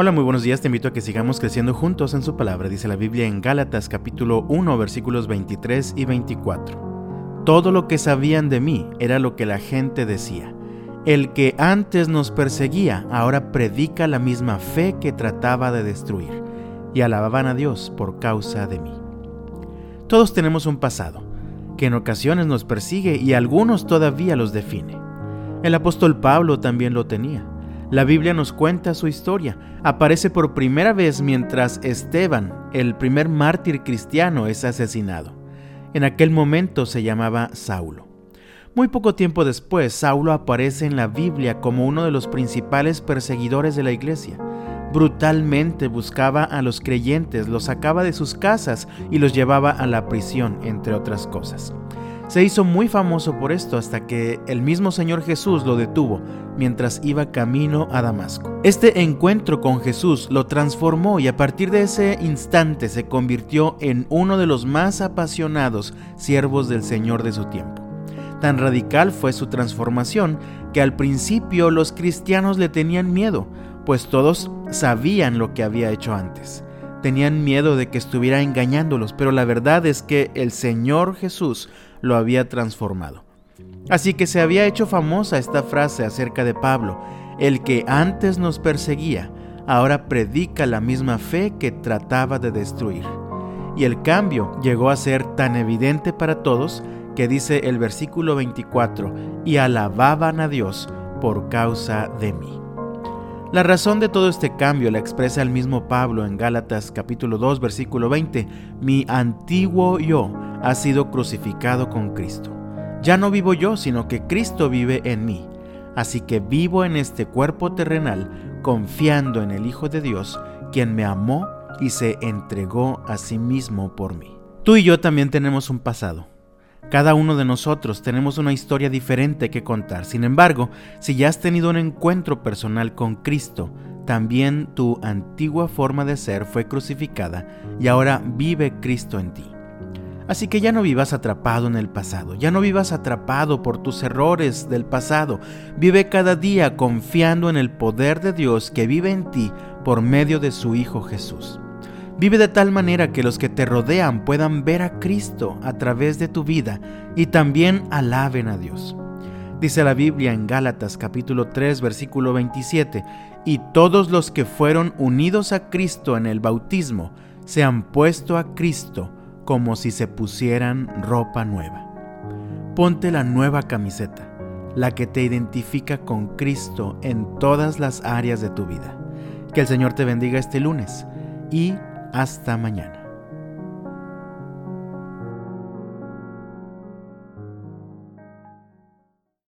Hola, muy buenos días. Te invito a que sigamos creciendo juntos en su palabra. Dice la Biblia en Gálatas capítulo 1 versículos 23 y 24. Todo lo que sabían de mí era lo que la gente decía. El que antes nos perseguía ahora predica la misma fe que trataba de destruir. Y alababan a Dios por causa de mí. Todos tenemos un pasado, que en ocasiones nos persigue y algunos todavía los define. El apóstol Pablo también lo tenía. La Biblia nos cuenta su historia. Aparece por primera vez mientras Esteban, el primer mártir cristiano, es asesinado. En aquel momento se llamaba Saulo. Muy poco tiempo después, Saulo aparece en la Biblia como uno de los principales perseguidores de la iglesia. Brutalmente buscaba a los creyentes, los sacaba de sus casas y los llevaba a la prisión, entre otras cosas. Se hizo muy famoso por esto hasta que el mismo Señor Jesús lo detuvo mientras iba camino a Damasco. Este encuentro con Jesús lo transformó y a partir de ese instante se convirtió en uno de los más apasionados siervos del Señor de su tiempo. Tan radical fue su transformación que al principio los cristianos le tenían miedo, pues todos sabían lo que había hecho antes. Tenían miedo de que estuviera engañándolos, pero la verdad es que el Señor Jesús lo había transformado. Así que se había hecho famosa esta frase acerca de Pablo, el que antes nos perseguía, ahora predica la misma fe que trataba de destruir. Y el cambio llegó a ser tan evidente para todos que dice el versículo 24, y alababan a Dios por causa de mí. La razón de todo este cambio la expresa el mismo Pablo en Gálatas capítulo 2 versículo 20, mi antiguo yo ha sido crucificado con Cristo. Ya no vivo yo, sino que Cristo vive en mí. Así que vivo en este cuerpo terrenal confiando en el Hijo de Dios, quien me amó y se entregó a sí mismo por mí. Tú y yo también tenemos un pasado. Cada uno de nosotros tenemos una historia diferente que contar. Sin embargo, si ya has tenido un encuentro personal con Cristo, también tu antigua forma de ser fue crucificada y ahora vive Cristo en ti. Así que ya no vivas atrapado en el pasado, ya no vivas atrapado por tus errores del pasado. Vive cada día confiando en el poder de Dios que vive en ti por medio de su Hijo Jesús. Vive de tal manera que los que te rodean puedan ver a Cristo a través de tu vida y también alaben a Dios. Dice la Biblia en Gálatas capítulo 3 versículo 27, y todos los que fueron unidos a Cristo en el bautismo se han puesto a Cristo como si se pusieran ropa nueva. Ponte la nueva camiseta, la que te identifica con Cristo en todas las áreas de tu vida. Que el Señor te bendiga este lunes y hasta mañana.